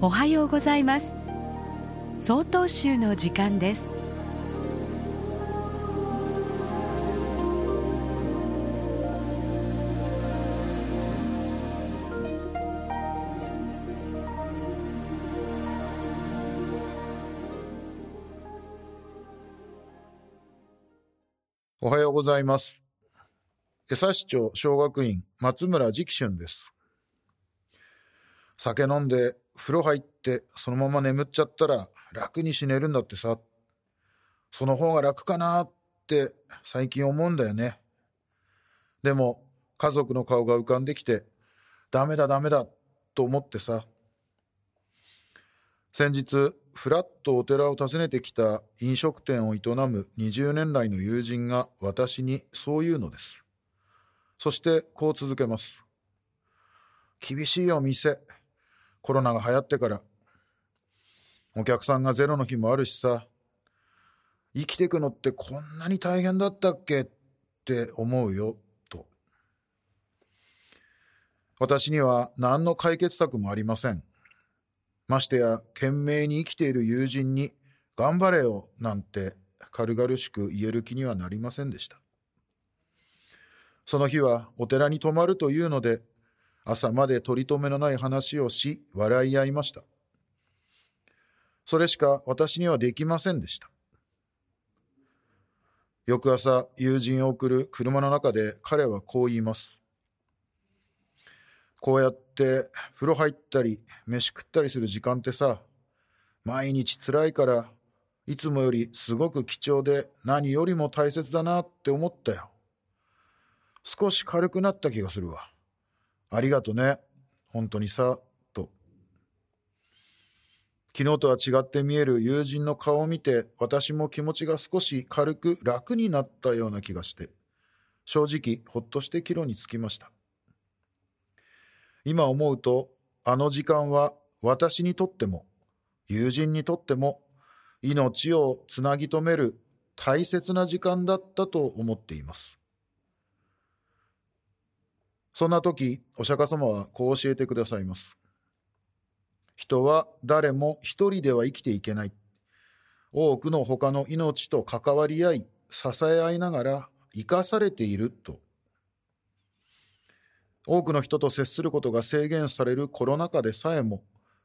おはようございます総統集の時間ですおはようございます。江差町小学院松村直春です。酒飲んで風呂入ってそのまま眠っちゃったら楽に死ねるんだってさ。その方が楽かなって最近思うんだよね。でも家族の顔が浮かんできてダメだダメだと思ってさ。先日、ふらっとお寺を訪ねてきた飲食店を営む20年来の友人が私にそう言うのです。そしてこう続けます。厳しいよ店。コロナが流行ってから。お客さんがゼロの日もあるしさ。生きていくのってこんなに大変だったっけって思うよ、と。私には何の解決策もありません。ましてや、懸命に生きている友人に、頑張れよ、なんて軽々しく言える気にはなりませんでした。その日はお寺に泊まるというので、朝まで取り留めのない話をし、笑い合いました。それしか私にはできませんでした。翌朝、友人を送る車の中で彼はこう言います。こうやって風呂入ったり飯食ったりする時間ってさ、毎日辛いから、いつもよりすごく貴重で何よりも大切だなって思ったよ。少し軽くなった気がするわ。ありがとね。本当にさ、と。昨日とは違って見える友人の顔を見て私も気持ちが少し軽く楽になったような気がして、正直ほっとして帰路につきました。今思うと、あの時間は私にとっても、友人にとっても、命をつなぎ止める大切な時間だったと思っています。そんな時、お釈迦様はこう教えてくださいます。人は誰も一人では生きていけない。多くの他の命と関わり合い、支え合いながら生かされていると多くの人と接することが制限されるコロナ禍でさえも、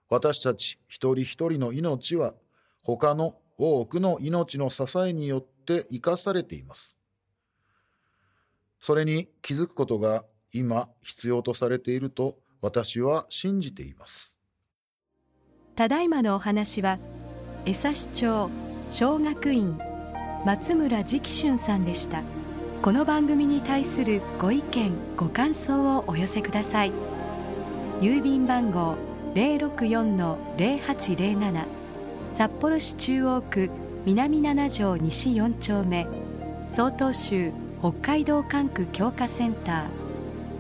私たち一人一人の命は他の多くの命の支えによって生かされています。それに気づくことが今必要とされていると私は信じています。ただいまのお話は江差町小学院松村直春さんでした。この番組に対するご意見ご感想をお寄せください郵便番号064-0807札幌市中央区南7条西4丁目曹洞州北海道管区強化センター